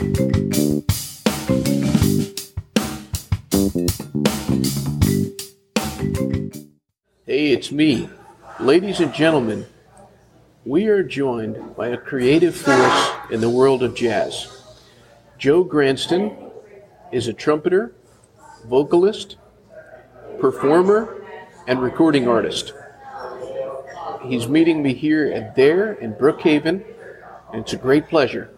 Hey, it's me. Ladies and gentlemen, we are joined by a creative force in the world of jazz. Joe Gransden is a trumpeter, vocalist, performer, and recording artist. He's meeting me here at There in Brookhaven, and it's a great pleasure.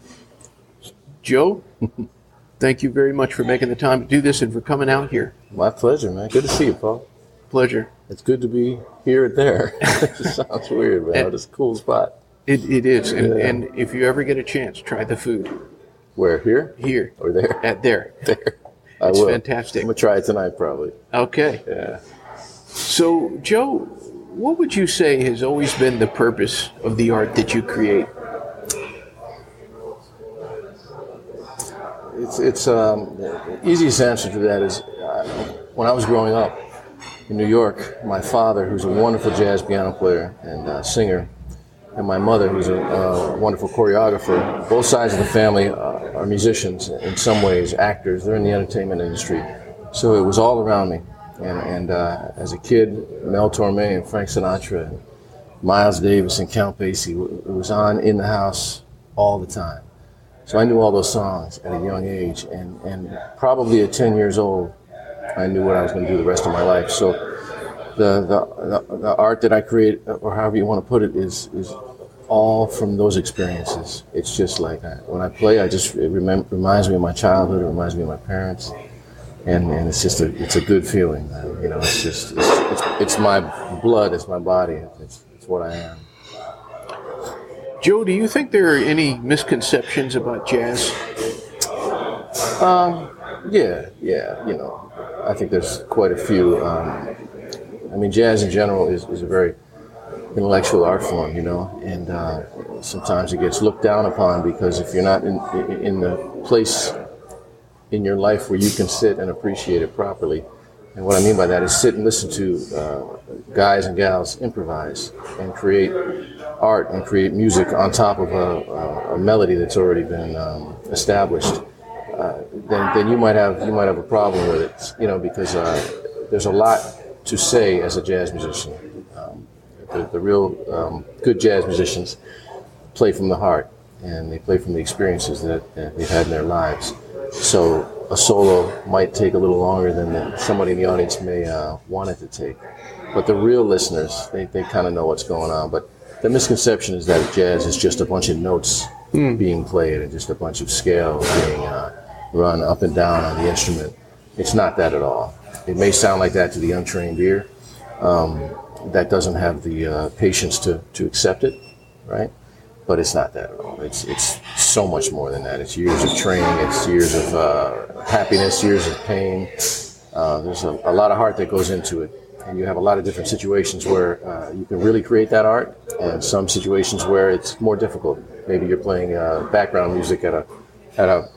Joe, thank you very much for making the time to do this and for coming out here. My pleasure, man. Good to see you, Paul. Pleasure. It's good to be here at there. it sounds weird, man. And- It's a cool spot. It, it is, and, Yeah. and if you ever get a chance, try the food Where? Here? here Or there? at There. there. I It's will. fantastic. I'm gonna try it tonight, probably. Okay. Yeah. So, Joe, what would you say has always been the purpose of the art that you create? It's it's um, the easiest answer to that is uh, when I was growing up in New York, my father, who's a wonderful jazz piano player and uh, singer, and my mother, who's a uh, wonderful choreographer. Both sides of the family uh, are musicians in some ways, actors. They're in the entertainment industry, so it was all around me. And, and uh, as a kid, Mel Torme and Frank Sinatra and Miles Davis and Count Basie, it was on in the house all the time. So I knew all those songs at a young age, and, and probably at 10 years old, I knew what I was going to do the rest of my life. So the, the, the, the art that I create, or however you want to put it, is, is all from those experiences. It's just like I, when I play, I just it remem- reminds me of my childhood, it reminds me of my parents, and, and it's just a it's a good feeling. You know, it's just it's, it's, it's my blood, it's my body, it's, it's what I am. Joe, do you think there are any misconceptions about jazz? Yeah, yeah, you know, I think there's quite a few. Um, I mean, jazz in general is, is a very intellectual art form, you know, and uh, sometimes it gets looked down upon because if you're not in, in in the place in your life where you can sit and appreciate it properly, and what I mean by that is sit and listen to uh, guys and gals improvise and create art and create music on top of a, a, melody that's already been um, established uh, then, then you might have you might have a problem with it, you know, because uh, there's a lot to say as a jazz musician. Um, the, the real um, good jazz musicians play from the heart, and they play from the experiences that, that they've had in their lives. So a solo might take a little longer than the, somebody in the audience may uh, want it to take, but the real listeners they, they kind of know what's going on. But the misconception is that jazz is just a bunch of notes being played and just a bunch of scales being uh, run up and down on the instrument. It's not that at all. It may sound like that to the untrained ear. Um, that doesn't have the uh, patience to, to accept it, right? But it's not that at all. It's it's so much more than that. It's years of training. It's years of uh, happiness, years of pain. Uh, there's a, a lot of heart that goes into it, and you have a lot of different situations where uh, you can really create that art, and some situations where it's more difficult. Maybe you're playing uh, background music at a at a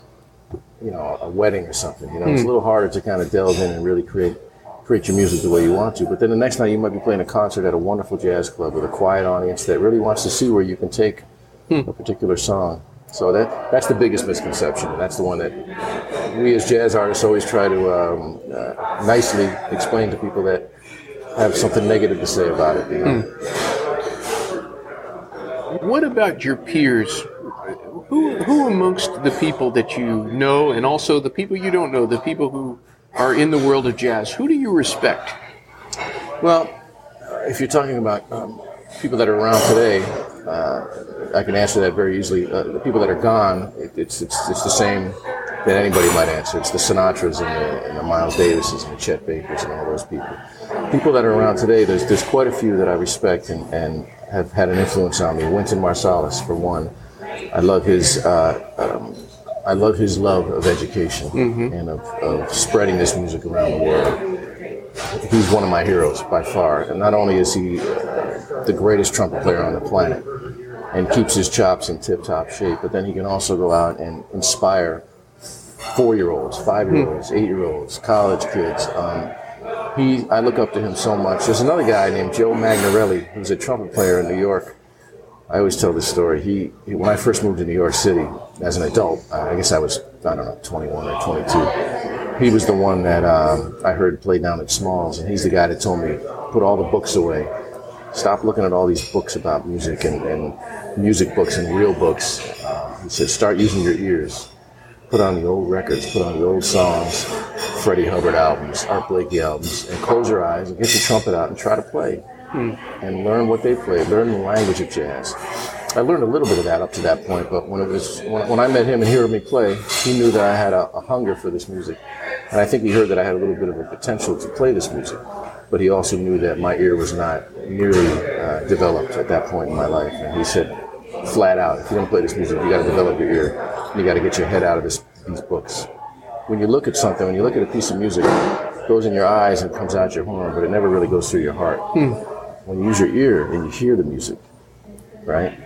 you know a wedding or something. You know, it's a little harder to kind of delve in and really create create your music the way you want to. But then the next night you might be playing a concert at a wonderful jazz club with a quiet audience that really wants to see where you can take a particular song. So that that's the biggest misconception, and that's the one that we as jazz artists always try to um, uh, nicely explain to people that have something negative to say about it. You know? What about your peers? Who, who amongst the people that you know and also the people you don't know, the people who are in the world of jazz, who do you respect? Well, if you're talking about um, people that are around today, uh, I can answer that very easily. Uh, the people that are gone, it, it's, it's it's the same that anybody might answer. It's the Sinatras and the, and the Miles Davises and the Chet Bakers and all those people. People that are around today, there's there's quite a few that I respect and, and have had an influence on me. Wynton Marsalis, for one. I love his. Uh, um, I love his love of education and of, of spreading this music around the world he's one of my heroes by far. And not only is he uh, the greatest trumpet player on the planet and keeps his chops in tip-top shape, but then he can also go out and inspire four-year-olds, five-year-olds, eight-year-olds, college kids. Um, he, I look up to him so much. There's another guy named Joe Magnarelli, who's a trumpet player in New York. I always tell this story. He, he when I first moved to New York City as an adult, I guess I was I don't know 21 or 22. He was the one that um, I heard play down at Smalls, and he's the guy that told me put all the books away, stop looking at all these books about music and, and music books and real books. Uh, he said start using your ears, put on the old records, put on the old songs, Freddie Hubbard albums, Art Blakey albums, and close your eyes and get your trumpet out and try to play and learn what they played, learn the language of jazz. I learned a little bit of that up to that point, but when it was when, when I met him and he heard me play, he knew that I had a, a hunger for this music, and I think he heard that I had a little bit of a potential to play this music. But he also knew that my ear was not nearly uh, developed at that point in my life, and he said, flat out, if you're going to play this music, you got to develop your ear, you got to get your head out of this, these books. When you look at something, when you look at a piece of music, it goes in your eyes and comes out your horn, but it never really goes through your heart. Hmm. When you use your ear and you hear the music, right?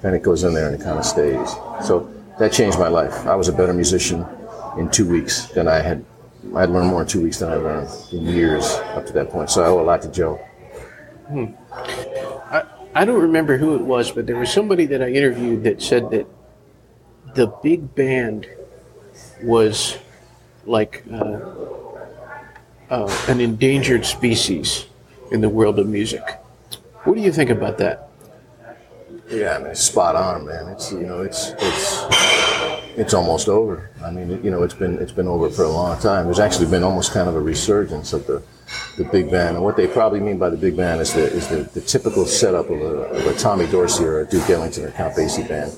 Then it goes in there and it kind of stays. So that changed my life. I was a better musician in two weeks than I had. I had learned more in two weeks than I learned in years up to that point. So I owe a lot to Joe. Hmm. I, I don't remember who it was, but there was somebody that I interviewed that said that the big band was like uh, uh, an endangered species in the world of music. What do you think about that? Yeah, I mean, spot on, man. It's you know, it's it's it's almost over. I mean, you know, it's been it's been over for a long time. There's actually been almost kind of a resurgence of the the big band, and what they probably mean by the big band is the is the, the typical setup of a, of a Tommy Dorsey or a Duke Ellington or Count Basie band.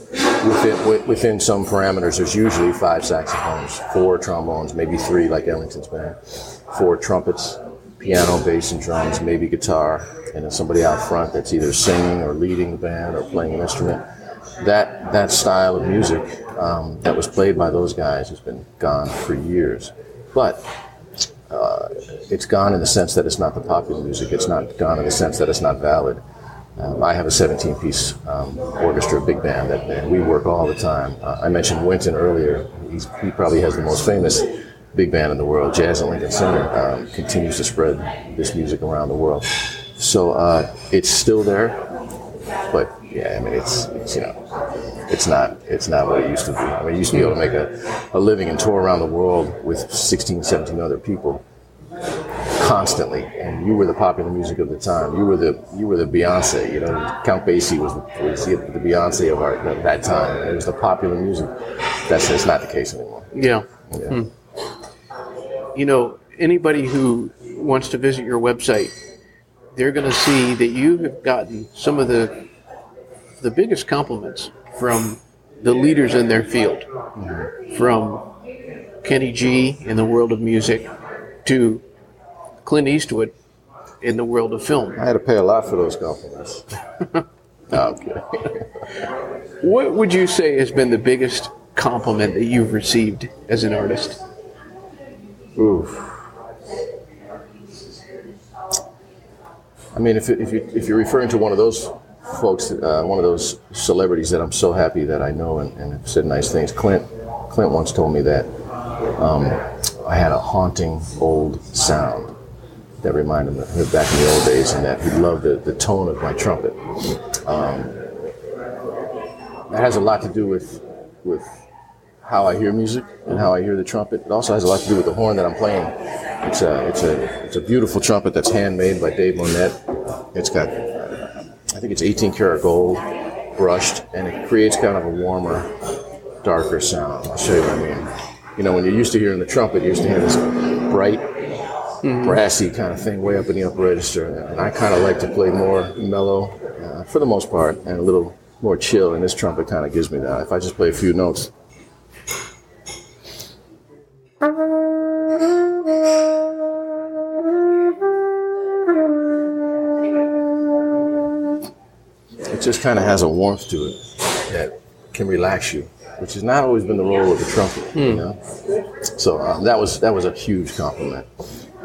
Within within some parameters, there's usually five saxophones, four trombones, maybe three like Ellington's band, four trumpets, piano, bass, and drums, maybe guitar, and then somebody out front that's either singing or leading the band or playing an instrument. That that style of music um, that was played by those guys has been gone for years, but uh, it's gone in the sense that it's not the popular music. It's not gone in the sense that it's not valid. Um, I have a 17-piece um, orchestra, big band, that and we work all the time. Uh, I mentioned Wynton earlier. He's, he probably has the most famous big band in the world. Jazz at Lincoln Center um, continues to spread this music around the world. So uh, it's still there, but yeah, I mean it's, it's you know it's not it's not what it used to be. I mean, you used to be able to make a, a living and tour around the world with 16, 17 other people constantly, and you were the popular music of the time. You were the you were the Beyonce. You know, Count Basie was, was the, the Beyonce of our of that time. It was the popular music. That's that's not the case anymore. Yeah. Yeah. Hmm. You know, anybody who wants to visit your website, they're going to see that you have gotten some of the the biggest compliments from the leaders in their field, from Kenny G in the world of music to Clint Eastwood in the world of film. I had to pay a lot for those compliments. Oh, okay. What would you say has been the biggest compliment that you've received as an artist? Oof. I mean, if, if, you, if you're referring to one of those folks, uh, one of those celebrities that I'm so happy that I know and, and have said nice things, Clint, Clint once told me that um, I had a haunting old sound that reminded him of back in the old days and that he loved the, the tone of my trumpet. Um, that has a lot to do with, with how I hear music and how I hear the trumpet. It also has a lot to do with the horn that I'm playing. It's a it's a it's a beautiful trumpet that's handmade by Dave Monette. It's got I think it's 18 karat gold, brushed, and it creates kind of a warmer, darker sound. I'll show you what I mean. You know, when you're used to hearing the trumpet, you're used to hear this bright, brassy kind of thing way up in the upper register, and I kind of like to play more mellow, uh, for the most part, and a little more chill. And this trumpet kind of gives me that. If I just play a few notes. Just kind of has a warmth to it that can relax you, which has not always been the role of the trumpet. You know, so um, that was that was a huge compliment.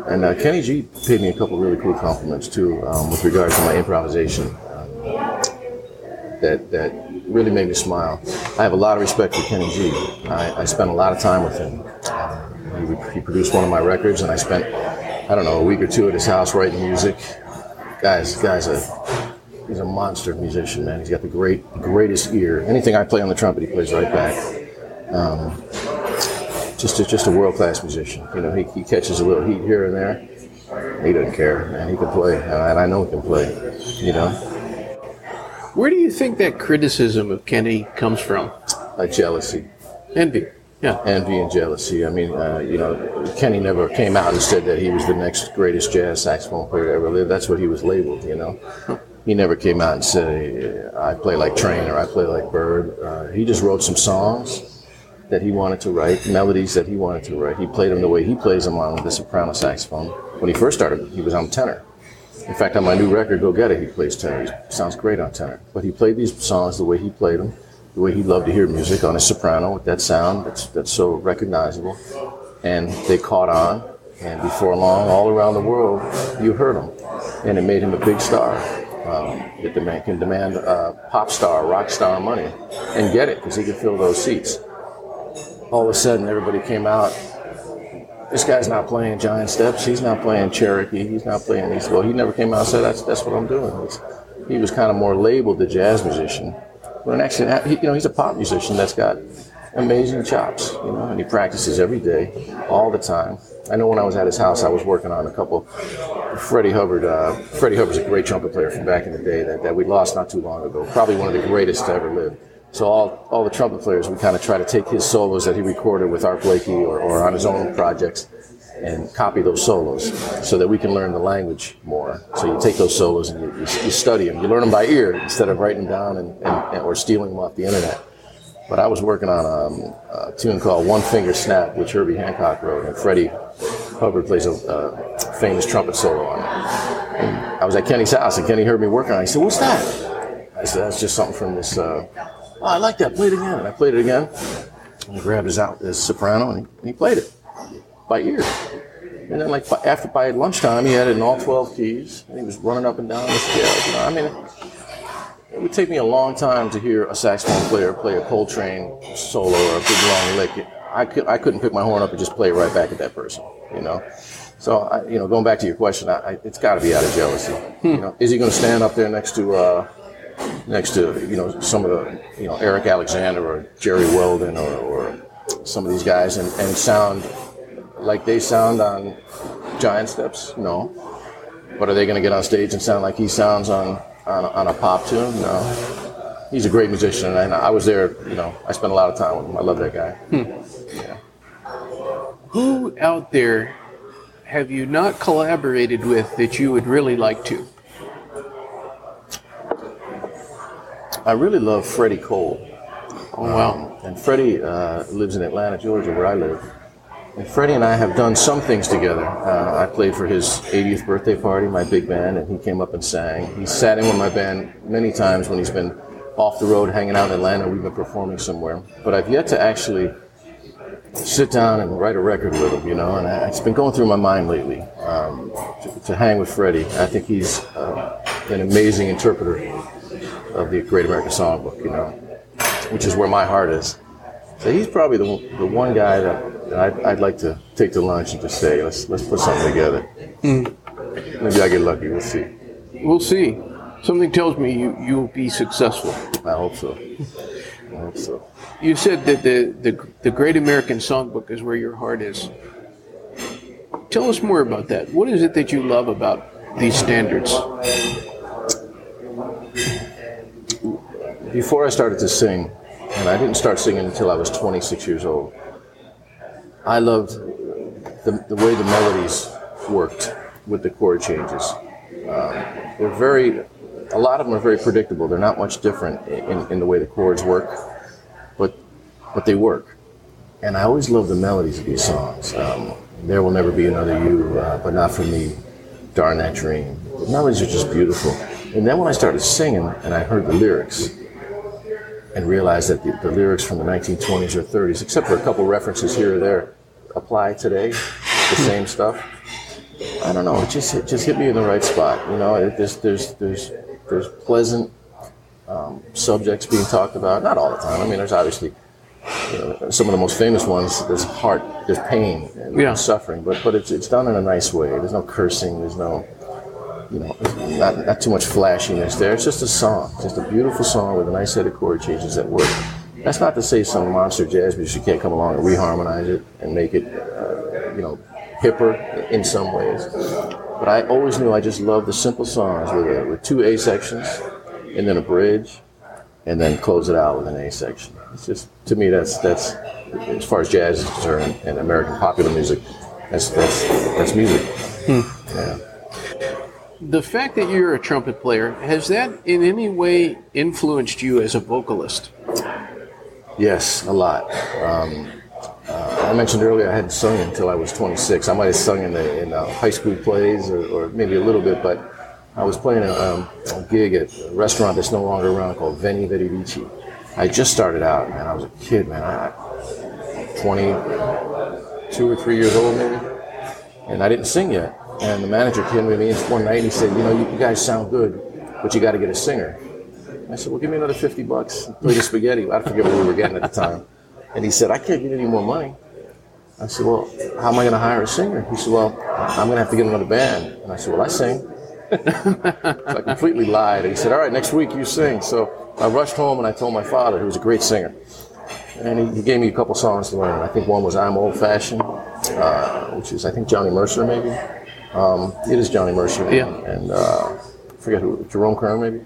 And uh, Kenny G paid me a couple really cool compliments too, um, with regard to my improvisation. Um, that that really made me smile. I have a lot of respect for Kenny G. I, I spent a lot of time with him. Um, he, he produced one of my records, and I spent I don't know a week or two at his house writing music. Guys, guys, a he's a monster musician, man. He's got the great, greatest ear. Anything I play on the trumpet, he plays right back. Um, just, a, just a world class musician. You know, he, he catches a little heat here and there. He doesn't care, man. He can play, and I know he can play. You know, Where do you think that criticism of Kenny comes from? like jealousy. Envy. Yeah. envy and jealousy. I mean, uh, you know, Kenny never came out and said that he was the next greatest jazz saxophone player to ever live. That's what he was labeled, you know. He never came out and said, I play like Train or I play like Bird. Uh, he just wrote some songs that he wanted to write, melodies that he wanted to write. He played them the way he plays them on the soprano saxophone. When he first started, he was on tenor. In fact, on my new record, Go Get It, he plays tenor. He sounds great on tenor. But he played these songs the way he played them, the way he loved to hear music on a soprano with that sound that's, that's so recognizable. And they caught on, and before long, all around the world, you heard him. And it made him a big star. Um, demand, can demand uh, pop star, rock star money, and get it because he could fill those seats. All of a sudden, everybody came out this guy's not playing Giant Steps. He's not playing Cherokee. He's not playing. Well, he never came out and said that's that's what I'm doing. It's, he was kind of more labeled a jazz musician, when actually, you know, he's a pop musician that's got amazing chops. You know, and he practices every day, all the time. I know when I was at his house, I was working on a couple. Freddie Hubbard. Uh, Freddie Hubbard's a great trumpet player from back in the day that, that we lost not too long ago. Probably one of the greatest to ever live. So all, all the trumpet players, we kind of try to take his solos that he recorded with Art Blakey or, or on his own projects and copy those solos so that we can learn the language more. So you take those solos and you, you, you study them. You learn them by ear instead of writing them down and, and, and- or stealing them off the internet. But I was working on um, a tune called One Finger Snap, which Herbie Hancock wrote, and Freddie Hubbard plays a uh, famous trumpet solo on it. And I was at Kenny's house, and Kenny heard me working on it. He said, "What's that?" I said, "That's just something from this." Uh, oh, I like that. Play it again. And I played it again. And he grabbed his out his soprano and he, and he played it by ear. And then, like after by lunchtime, he had it in all twelve keys, and he was running up and down the scales. You know, I mean, it would take me a long time to hear a saxophone player play a Coltrane solo or a big long lick. I could I couldn't pick my horn up and just play it right back at that person. You know. So I, you know, going back to your question, I, I, it's got to be out of jealousy. You know, is he going to stand up there next to? Uh, next to you know some of the you know Eric Alexander or Jerry Weldon or, or some of these guys and, and sound like they sound on Giant Steps? No. But are they going to get on stage and sound like he sounds on on, on a pop tune? No. He's a great musician, and I was there. You know, I spent a lot of time with him. I love that guy. Yeah. Who out there have you not collaborated with that you would really like to? I really love Freddie Cole. Oh, wow. And Freddie uh, lives in Atlanta, Georgia, where I live. Freddie and I have done some things together. Uh, I played for his 80th birthday party, my big band, and he came up and sang. He sat in with my band many times when he's been off the road hanging out in Atlanta. We've been performing somewhere. But I've yet to actually sit down and write a record with him, you know, and I, it's been going through my mind lately um, to, to hang with Freddie. I think he's uh, an amazing interpreter of the Great American Songbook, you know, which is where my heart is. So he's probably the, the one guy that, that I'd, I'd like to take the lunch and just say, let's let's put something together. Hmm. Maybe I get lucky. We'll see. We'll see. Something tells me you, you'll be successful. I hope so. I hope so. You said that the, the, the Great American Songbook is where your heart is. Tell us more about that. What is it that you love about these standards? Before I started to sing, and I didn't start singing until I was 26 years old, I loved the, the way the melodies worked with the chord changes. Um, they're very, a lot of them are very predictable. They're not much different in, in the way the chords work, but but they work. And I always love the melodies of these songs. Um, there will never be another you, uh, but not for me. Darn that dream. The melodies are just beautiful. And then when I started singing and I heard the lyrics, and realized that the, the lyrics from the 1920s or 30s, except for a couple references here or there, apply today. The same stuff. I don't know. It just it just hit me in the right spot. You know, it, there's there's there's there's pleasant um, subjects being talked about. Not all the time. I mean, there's obviously you know, some of the most famous ones. There's heart, there's pain and Yeah. suffering, but but it's it's done in a nice way. There's no cursing. There's no you know not, not too much flashiness there. It's just a song, just a beautiful song with a nice set of chord changes that work. That's not to say some monster jazz musician can't come along and reharmonize it and make it, uh, you know, hipper in some ways. But I always knew I just loved the simple songs with, a, with two A sections and then a bridge and then close it out with an A section. It's just to me that's that's as far as jazz is concerned and American popular music, that's that's that's music. Yeah. The fact that you're a trumpet player, has that in any way influenced you as a vocalist? Yes, a lot. Um, uh, I mentioned earlier I hadn't sung until I was 26. I might have sung in, the, in uh, high school plays or, or maybe a little bit, but I was playing a, um, a gig at a restaurant that's no longer around called Veni Vidi Vici. I just started out, man. I was a kid, man. I, 22 or 3 years old, maybe. And I didn't sing yet. And the manager came to me one night and he said, You know, you, you guys sound good, but you got to get a singer. I said, Well, give me another 50 bucks play the spaghetti. I forget what we were getting at the time. And he said, I can't get any more money. I said, Well, how am I going to hire a singer? He said, Well, I'm going to have to get another band. And I said, Well, I sing. so I completely lied. And he said, All right, next week you sing. So I rushed home and I told my father, who was a great singer. And he, he gave me a couple songs to learn. I think one was I'm Old Fashioned, uh, which is, I think, Johnny Mercer, maybe. Um, it is Johnny Mercer. Yeah. And uh, I forget who, Jerome Kern, maybe.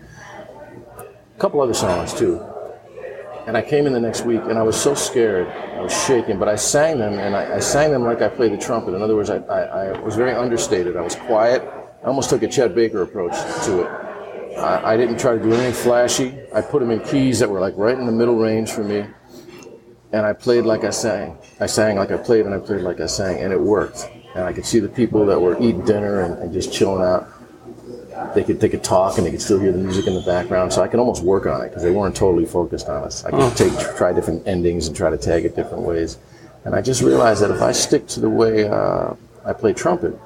A couple other songs, too. And I came in the next week and I was so scared. I was shaking, but I sang them and I, I sang them like I played the trumpet. In other words, I, I, I was very understated. I was quiet. I almost took a Chet Baker approach to it. I, I didn't try to do anything flashy. I put them in keys that were like right in the middle range for me. And I played like I sang. I sang like I played and I played like I sang. And it worked. And I could see the people that were eating dinner and, and just chilling out they could they could talk and they could still hear the music in the background. So I could almost work on it because they weren't totally focused on us. I could take try different endings and try to tag it different ways. And I just realized that if I stick to the way uh, I play trumpet,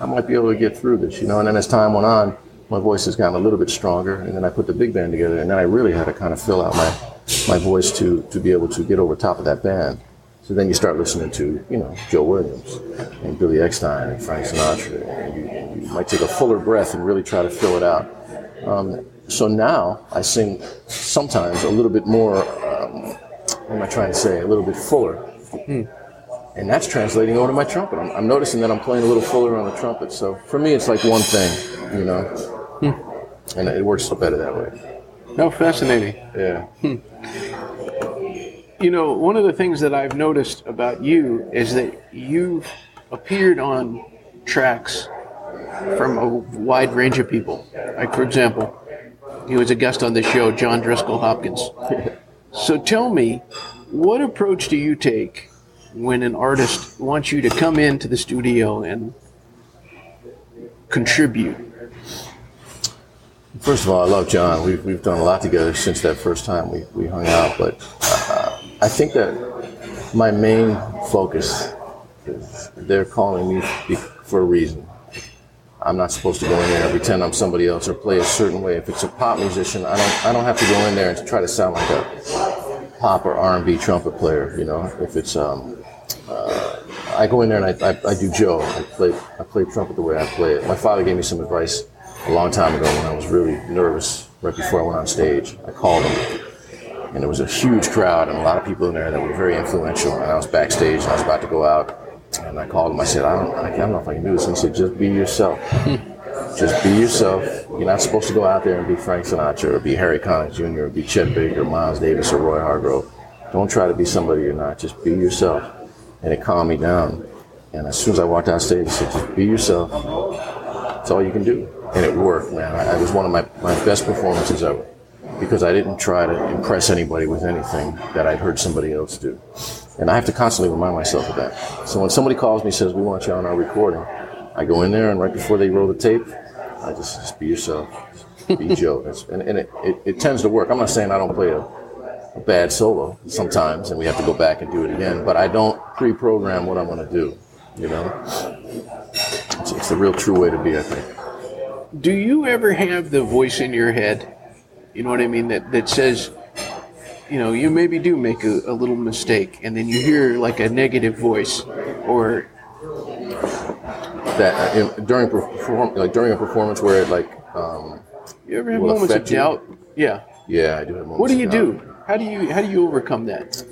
I might be able to get through this, you know. And then as time went on, my voice has gotten a little bit stronger. And then I put the big band together, and then I really had to kind of fill out my my voice to to be able to get over top of that band. So then you start listening to, you know, Joe Williams and Billy Eckstine and Frank Sinatra, and you, and you might take a fuller breath and really try to fill it out. Um, so now I sing sometimes a little bit more. Um, what am I trying to say? A little bit fuller, and that's translating over to my trumpet. I'm, I'm noticing that I'm playing a little fuller on the trumpet. So for me, it's like one thing, you know, and it works better that way. No, fascinating. Yeah. You know, one of the things that I've noticed about you is that you've appeared on tracks from a wide range of people. Like, for example, he was a guest on the show, John Driskell Hopkins. So tell me, what approach do you take when an artist wants you to come into the studio and contribute? First of all, I love John. We've, we've done a lot together since that first time we, we hung out. But uh, I think that my main focus is they're calling me for a reason. I'm not supposed to go in there and pretend I'm somebody else or play a certain way. If it's a pop musician, I don't I don't have to go in there and try to sound like a pop or R&B trumpet player. You know, if it's um, uh, I go in there and I, I, I do Joe. I play I play trumpet the way I play it. My father gave me some advice a long time ago when I was really nervous right before I went on stage. I called him, and there was a huge crowd and a lot of people in there that were very influential. And I was backstage and I was about to go out, and I called him. I said, I don't, I don't know if I can do this. And he said, Just be yourself. Just be yourself. You're not supposed to go out there and be Frank Sinatra or be Harry Connick Jr. or be Chet Baker or Miles Davis or Roy Hargrove. Don't try to be somebody you're not. Just be yourself. And it calmed me down. And as soon as I walked out stage, he said, Just be yourself. That's all you can do. And it worked, man. I, it was one of my, my best performances ever because I didn't try to impress anybody with anything that I'd heard somebody else do. And I have to constantly remind myself of that. So when somebody calls me and says, We want you on our recording, I go in there and right before they roll the tape, I just, just be yourself. Be Joe. And and it, it, it tends to work. I'm not saying I don't play a, a bad solo sometimes and we have to go back and do it again, but I don't pre program what I'm going to do. You know? It's, it's the real true way to be, I think. Do you ever have the voice in your head, you know what I mean, that, that says, you know, you maybe do make a, a little mistake, and then you hear like a negative voice, or that uh, in, during perform like during a performance where it like um, You ever have moments of you? doubt? Yeah. yeah, I do have moments. What do you do? How do you how do you overcome that?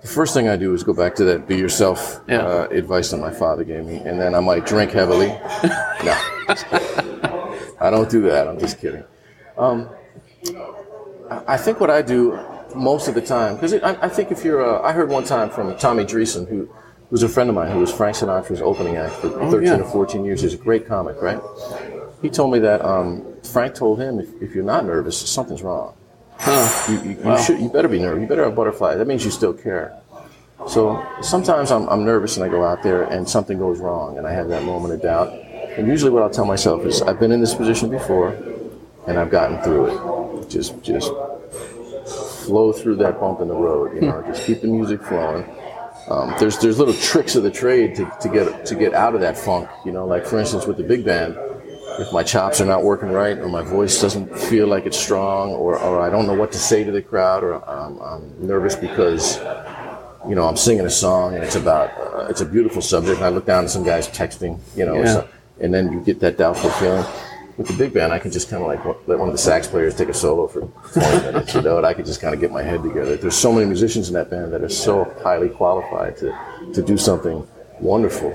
The first thing I do is go back to that be yourself Yeah. uh, advice that my father gave me, and then I might drink heavily. no, I don't do that. I'm just kidding. Um, I think what I do most of the time, because I, I think if you're, uh, I heard one time from Tommy Dreesen, who was a friend of mine, who was Frank Sinatra's opening act for 13 Oh, yeah. or 14 years. He's a great comic, right? He told me that um, Frank told him, if, if you're not nervous, something's wrong. Huh. You, you, Wow. you should. You better be nervous. You better have butterflies. That means you still care. So sometimes I'm, I'm nervous and I go out there and something goes wrong and I have that moment of doubt. And usually what I'll tell myself is I've been in this position before and I've gotten through it. Just just flow through that bump in the road. You know, just keep the music flowing. Um, there's there's little tricks of the trade to, to get to get out of that funk. You know, like for instance with the big band, if my chops are not working right or my voice doesn't feel like it's strong or, or I don't know what to say to the crowd or I'm, I'm nervous because you know I'm singing a song and it's about uh, it's a beautiful subject and I look down and some guys texting you know Yeah. and then you get that doubtful feeling with the big band I can just kind of like let one of the sax players take a solo for 20 minutes you know and I can just kind of get my head together there's so many musicians in that band that are so highly qualified to to do something wonderful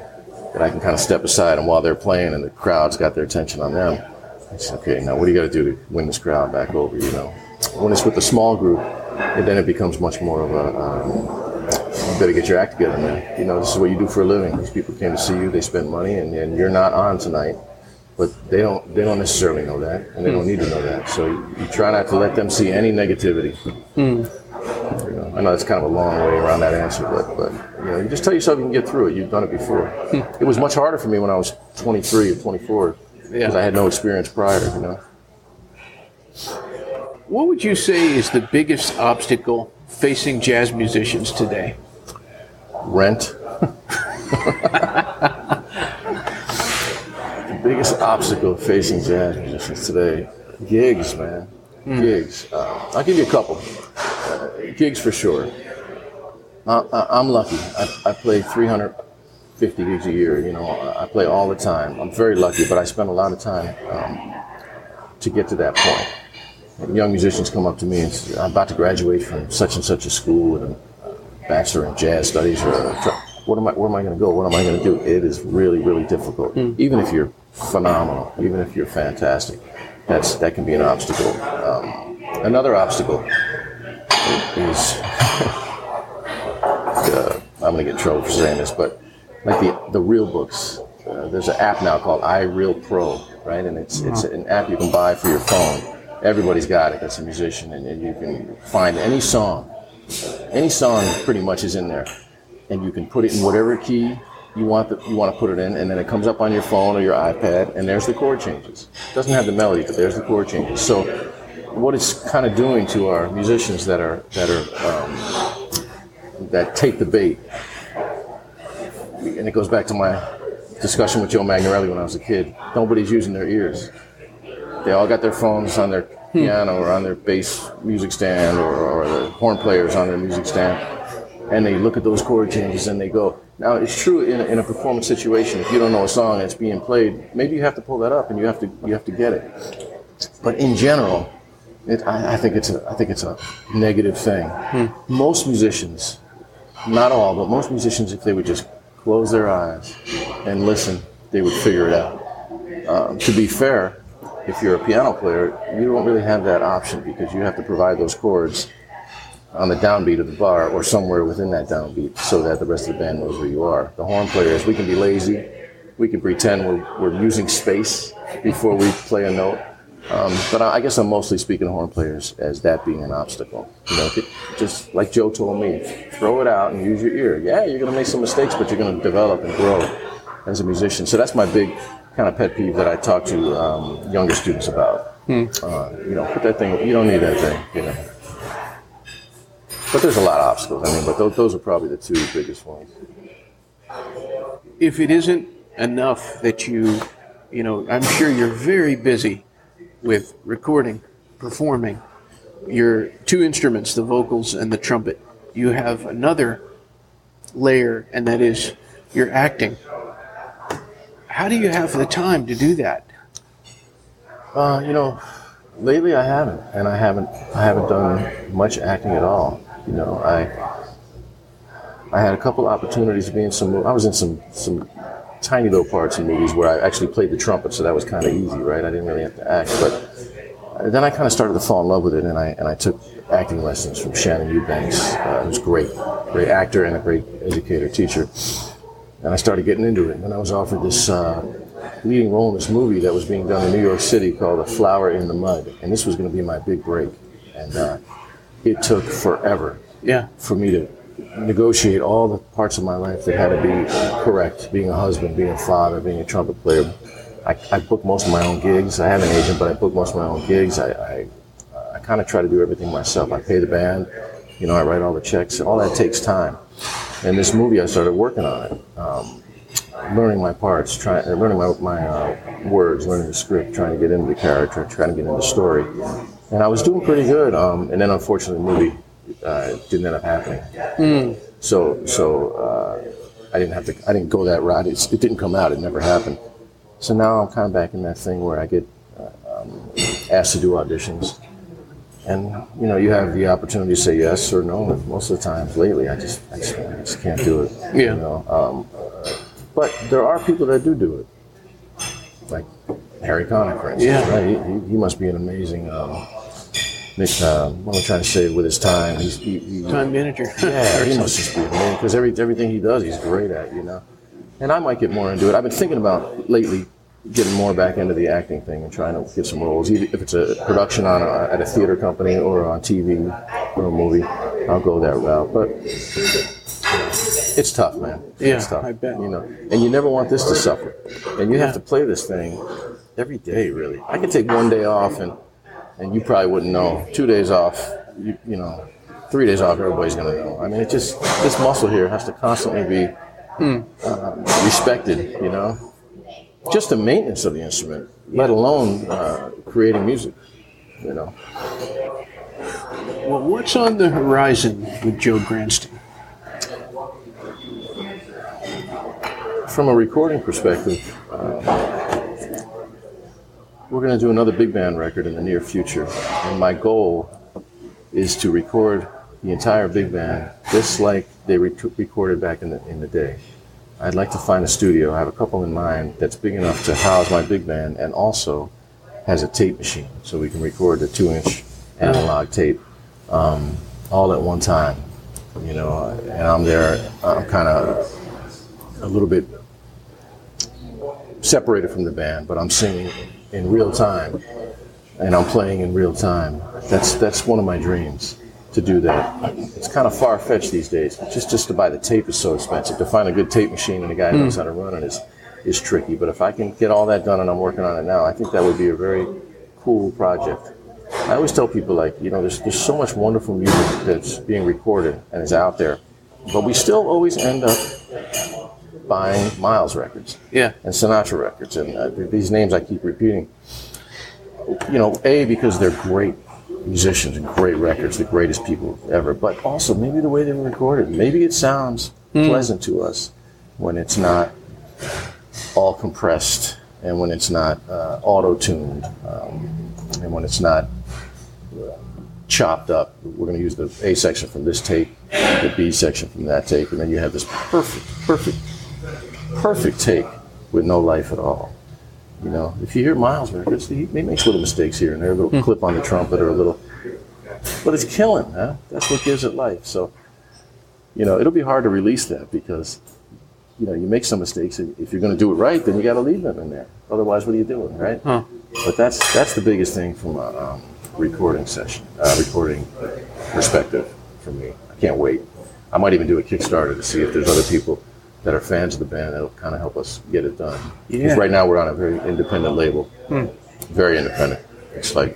that I can kind of step aside and while they're playing and the crowd's got their attention on them, I say, okay, now what do you got to do to win this crowd back over? You know, when it's with a small group, and then it becomes much more of a um, you better get your act together, man. You know, this is what you do for a living. These people came to see you, they spent money, and, and you're not on tonight. But they don't they don't necessarily know that, and they don't need to know that. So you, you try not to let them see any negativity. Hmm. You know, I know that's kind of a long way around that answer, but but you know, you just tell yourself you can get through it. You've done it before. Hmm. it was much harder for me when I was 23 or 24 because Yeah. I had no experience prior. You know, What would you say is the biggest obstacle facing jazz musicians today? rent. biggest obstacle facing jazz musicians today, gigs, man, gigs. Uh, I'll give you a couple. Uh, gigs for sure. I, I'm lucky. I, I play 350 gigs a year. You know, I I play all the time. I'm very lucky, but I spend a lot of time um, to get to that point. And young musicians come up to me and say, I'm about to graduate from such and such a school with a bachelor in jazz studies or a what am I where am I going to go what am I going to do it is really really difficult even if you're phenomenal. Even if you're fantastic that's that can be an obstacle. Um, another obstacle is uh, I'm going to get in trouble for saying this but like the the real books uh, there's an app now called iReal Pro right? And it's it's an app you can buy for your phone. Everybody's got it. That's a musician and, and you can find any song. Any song pretty much is in there, and you can put it in whatever key you want the, you want to put it in, and then it comes up on your phone or your iPad, and there's the chord changes. It doesn't have the melody, but there's the chord changes. So, what it's kind of doing to our musicians that are that are um, that take the bait, and it goes back to my discussion with Joe Magnarelli when I was a kid. Nobody's using their ears. They all got their phones on their piano or on their bass music stand or, or the horn players on their music stand. And they look at those chord changes and they go. Now, it's true in a, in a performance situation, if you don't know a song that's being played, maybe you have to pull that up and you have to, you have to get it. But in general, it, I, I, think it's a, I think it's a negative thing. Most musicians, not all, but most musicians, if they would just close their eyes and listen, they would figure it out. Um, to be fair, if you're a piano player, you don't really have that option because you have to provide those chords on the downbeat of the bar or somewhere within that downbeat so that the rest of the band knows where you are. The horn players, we can be lazy. We can pretend we're, we're using space before we play a note. Um, but I, I guess I'm mostly speaking to horn players as that being an obstacle. You know, just like Joe told me, throw it out and use your ear. Yeah, you're going to make some mistakes, but you're going to develop and grow as a musician. So that's my big kind of pet peeve that I talk to um, younger students about. Uh, you know, put that thing. You don't need that thing. You know. But there's a lot of obstacles. I mean, but those, those are probably the two biggest ones. If it isn't enough that you, you know, I'm sure you're very busy with recording, performing your two instruments, the vocals and the trumpet. You have another layer, and that is your acting. How do you have the time to do that? Uh, you know, lately I haven't, and I haven't, I haven't done much acting at all. You know, I, I had a couple opportunities to be in some. I was in some some tiny little parts in movies where I actually played the trumpet, so that was kind of easy, right? I didn't really have to act, but then I kind of started to fall in love with it, and I and I took acting lessons from Shannon Eubanks, uh, who's great, great actor and a great educator, teacher. And I started getting into it. And I was offered this uh, leading role in this movie that was being done in New York City called A Flower in the Mud, and this was going to be my big break. And uh, it took forever Yeah. for me to negotiate all the parts of my life that had to be correct being a husband being a father being a trumpet player. I, I book most of my own gigs. I have an agent but i book most of my own gigs. I, I, I kind of try to do everything myself. I pay the band. You know i write all the checks. All that takes time. And this movie i started working on it. Um, learning my parts trying learning my, my uh, words learning the script trying to get into the character trying to get into the story and i was doing pretty good um, and then unfortunately the movie uh, didn't end up happening. So so uh, I didn't have to. I didn't go that route. It's, it didn't come out. It never happened. So now I'm kind of back in that thing where I get uh, um, asked to do auditions, and you know you have the opportunity to say yes or no. And most of the times lately, I just I just, I just can't do it. Yeah. You know. Um, but there are people that do do it, like Harry Connick, for instance. Yeah. Right? He, he- he must be an amazing. Nick, uh, what am I trying to say with his time? He's, he, he, Time manager. yeah, he must just be a man because every everything he does, he's great at, you know. And I might get more into it. I've been thinking about lately getting more back into the acting thing and trying to get some roles. Either if it's a production on a, at a theater company or on TV or a movie, I'll go that route. But it's tough, man. Yeah, it's tough. I bet. You know, and you never want this to suffer. And you have to play this thing every day, really. I could take one day off and and you probably wouldn't know. Two days off, you, you know, three days off, everybody's gonna know. I mean, it just this muscle here has to constantly be um, respected. You know, just the maintenance of the instrument, let alone uh, creating music. You know, Well, what's on the horizon with Joe Gransden? from a recording perspective, uh, we're going to do another big band record in the near future, and my goal is to record the entire big band just like they re- recorded back in the in the day. I'd like to find a studio. I have a couple in mind that's big enough to house my big band, and also has a tape machine, so we can record the two-inch analog tape um, all at one time. You know, and I'm there. I'm kind of a little bit separated from the band, but I'm singing in real time and I'm playing in real time. That's that's one of my dreams to do that. It's kind of far fetched these days. Just just to buy the tape is so expensive. To find a good tape machine and a guy who knows hmm. how to run it is is tricky. But if I can get all that done and I'm working on it now, I think that would be a very cool project. I always tell people like, you know, there's there's so much wonderful music that's being recorded and is out there, but we still always end up buying Miles records Yeah. and Sinatra records, and uh, these names I keep repeating. You know, a because they're great musicians and great records, the greatest people ever, but also maybe the way they were recorded. Maybe it sounds pleasant to us when it's not all compressed and when it's not uh, auto tuned um, and when it's not uh, chopped up. We're going to use the A section from this tape, the B section from that tape, and then you have this perfect, perfect perfect take with no life at all. You know, if you hear Miles records, he, he makes little mistakes here and there, a little clip on the trumpet or a little, but it's killing, huh? That's what gives it life. So, you know, it'll be hard to release that because, you know, you make some mistakes. and If you're going to do it right, then you got to leave them in there. Otherwise, what are you doing, right? Huh. But that's that's the biggest thing from a um, recording session, uh, recording perspective for me. I can't wait. I might even do a Kickstarter to see if there's other people that are fans of the band that'll kind of help us get it done. 'Cause Yeah. right now we're on a very independent label, very independent. It's like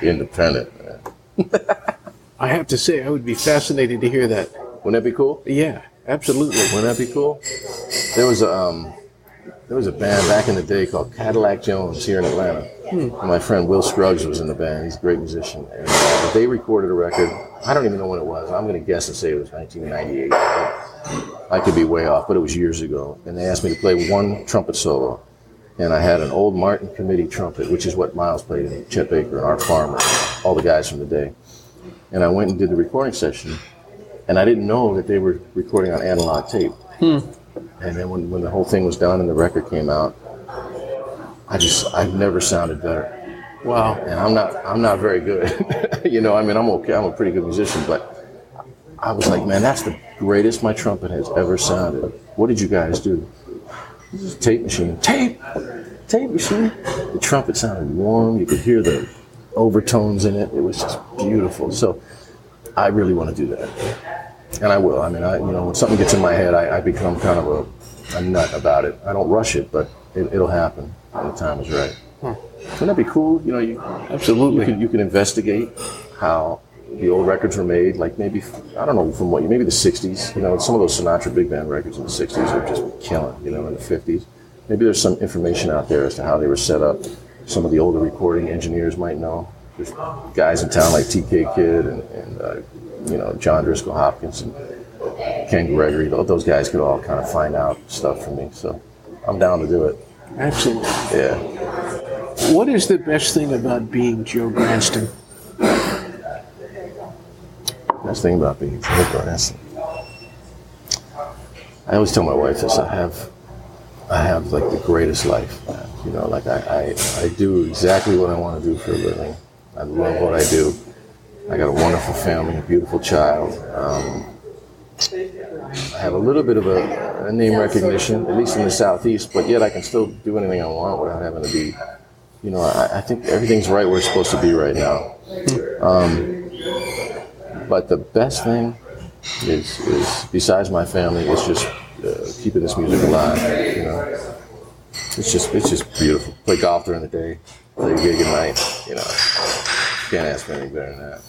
independent. I have to say, I would be fascinated to hear that. Wouldn't that be cool? Yeah, absolutely. Wouldn't that be cool? There was a um, there was a band back in the day called Cadillac Jones here in Atlanta. And my friend Will Scruggs was in the band. He's a great musician, and uh, they recorded a record. I don't even know when it was. I'm going to guess and say it was 1998. I could be way off, but it was years ago. And they asked me to play one trumpet solo. And I had an old Martin Committee trumpet, which is what Miles played, and Chet Baker, and Art Farmer, all the guys from the day. And I went and did the recording session, and I didn't know that they were recording on analog tape. And then when, when the whole thing was done and the record came out, I just I've never sounded better. Wow. And I'm not I'm not very good. you know, I mean I'm okay, I'm a pretty good musician, but I was like, man, that's the greatest my trumpet has ever sounded. What did you guys do? This is tape machine. Tape! Tape machine. The trumpet sounded warm, you could hear the overtones in it. It was just beautiful. So I really want to do that. And I will. I mean, I, you know, when something gets in my head, I, I become kind of a, a nut about it. I don't rush it, but it, it'll happen when the time is right. Wouldn't that be cool? You know, you, Absolutely. you can, you can investigate how the old records were made, like maybe, I don't know from what, you maybe the 60s. You know, some of those Sinatra big band records in the 60s are just killing, you know, in the 50s. Maybe there's some information out there as to how they were set up. Some of the older recording engineers might know. There's guys in town like TK Kid and, and uh, you know, John Driskell Hopkins and Ken Gregory. Those guys could all kind of find out stuff for me. So I'm down to do it. Absolutely. Yeah. What is the best thing about being Joe Gransden? Best thing about being Joe Gransden. I always tell my wife this. I have, I have like the greatest life. You know, like I, I, I do exactly what I want to do for a living. I love what I do. I got a wonderful family, a beautiful child. Um, I have a little bit of a, a name recognition, at least in the southeast, but yet I can still do anything I want without having to be. You know, I, I think everything's right where it's supposed to be right now. Um, but the best thing is, is besides my family, is just uh, keeping this music alive. You know, it's just it's just beautiful. Play golf during the day, play a gig at night. You know, can't ask for anything better than that.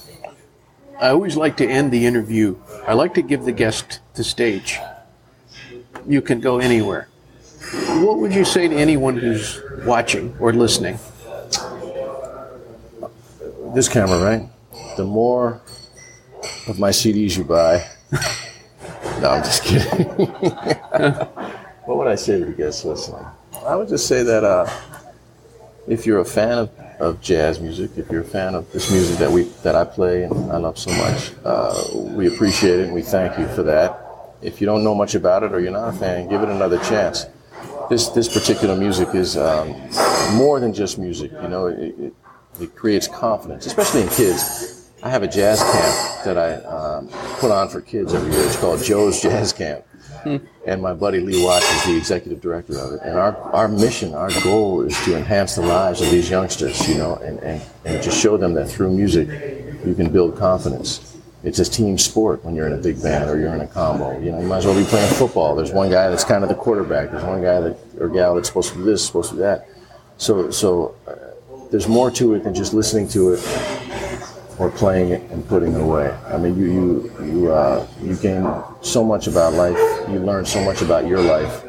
I always like to end the interview. I like to give the guest the stage. You can go anywhere. What would you say to anyone who's watching or listening? This camera, right? The more of my CDs you buy. no, I'm just kidding. what would I say to the guests listening? I would just say that uh, if you're a fan of, of jazz music, if you're a fan of this music that we that I play and I love so much, uh, we appreciate it and we thank you for that. If you don't know much about it or you're not a fan, give it another chance. This this particular music is um, more than just music. You know, it, it, it creates confidence, especially in kids. I have a jazz camp that I um, put on for kids every year. It's called Joe's Jazz Camp. And my buddy Lee Watts is the executive director of it. And our, our mission, our goal is to enhance the lives of these youngsters, you know, and, and, and just show them that through music you can build confidence. It's a team sport when you're in a big band or you're in a combo. You know, you might as well be playing football. There's one guy that's kind of the quarterback. There's one guy that or gal that's supposed to do this, supposed to do that. So, so uh, there's more to it than just listening to it or playing it and putting it away. I mean, you you you uh, you gain so much about life. You learn so much about your life.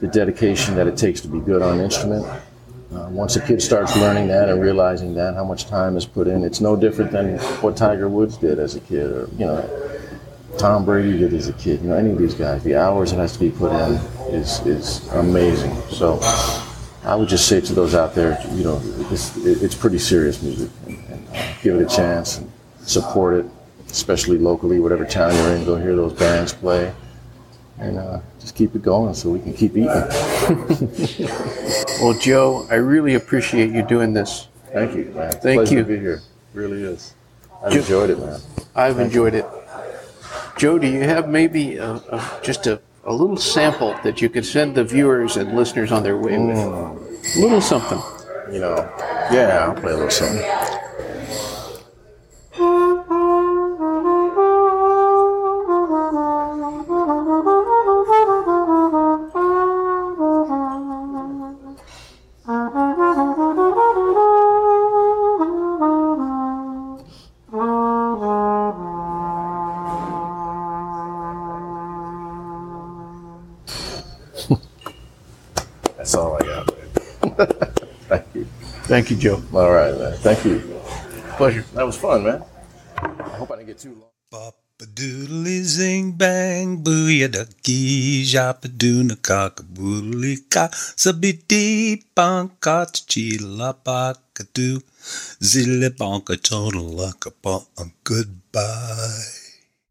The dedication that it takes to be good on an instrument. Uh, once a kid starts learning that and realizing that, how much time is put in, it's no different than what Tiger Woods did as a kid, or you know, Tom Brady did as a kid. You know, any of these guys, the hours it has to be put in is is amazing. So. I would just say to those out there, you know, it's, it's pretty serious music. And, and give it a chance and support it, especially locally, whatever town you're in. Go hear those bands play, and uh, just keep it going so we can keep eating. Well, Joe, I really appreciate you doing this. Thank you, man. Thank Pleasure you. to be here. Really is. I've Ju- enjoyed it, man. I've enjoyed it. Joe, do you have maybe a, a, just a, a little sample that you could send the viewers and listeners on their way with? A little something. You know, yeah, I'll play a little something. Thank you, Joe. All right, man. Thank you. Pleasure. That was fun, man. I hope I didn't get too long. Bop a doodly zing bang booyah ducky jop a doona cock a boodly ca sabiti bonka chila a doo zilla a total luck a goodbye.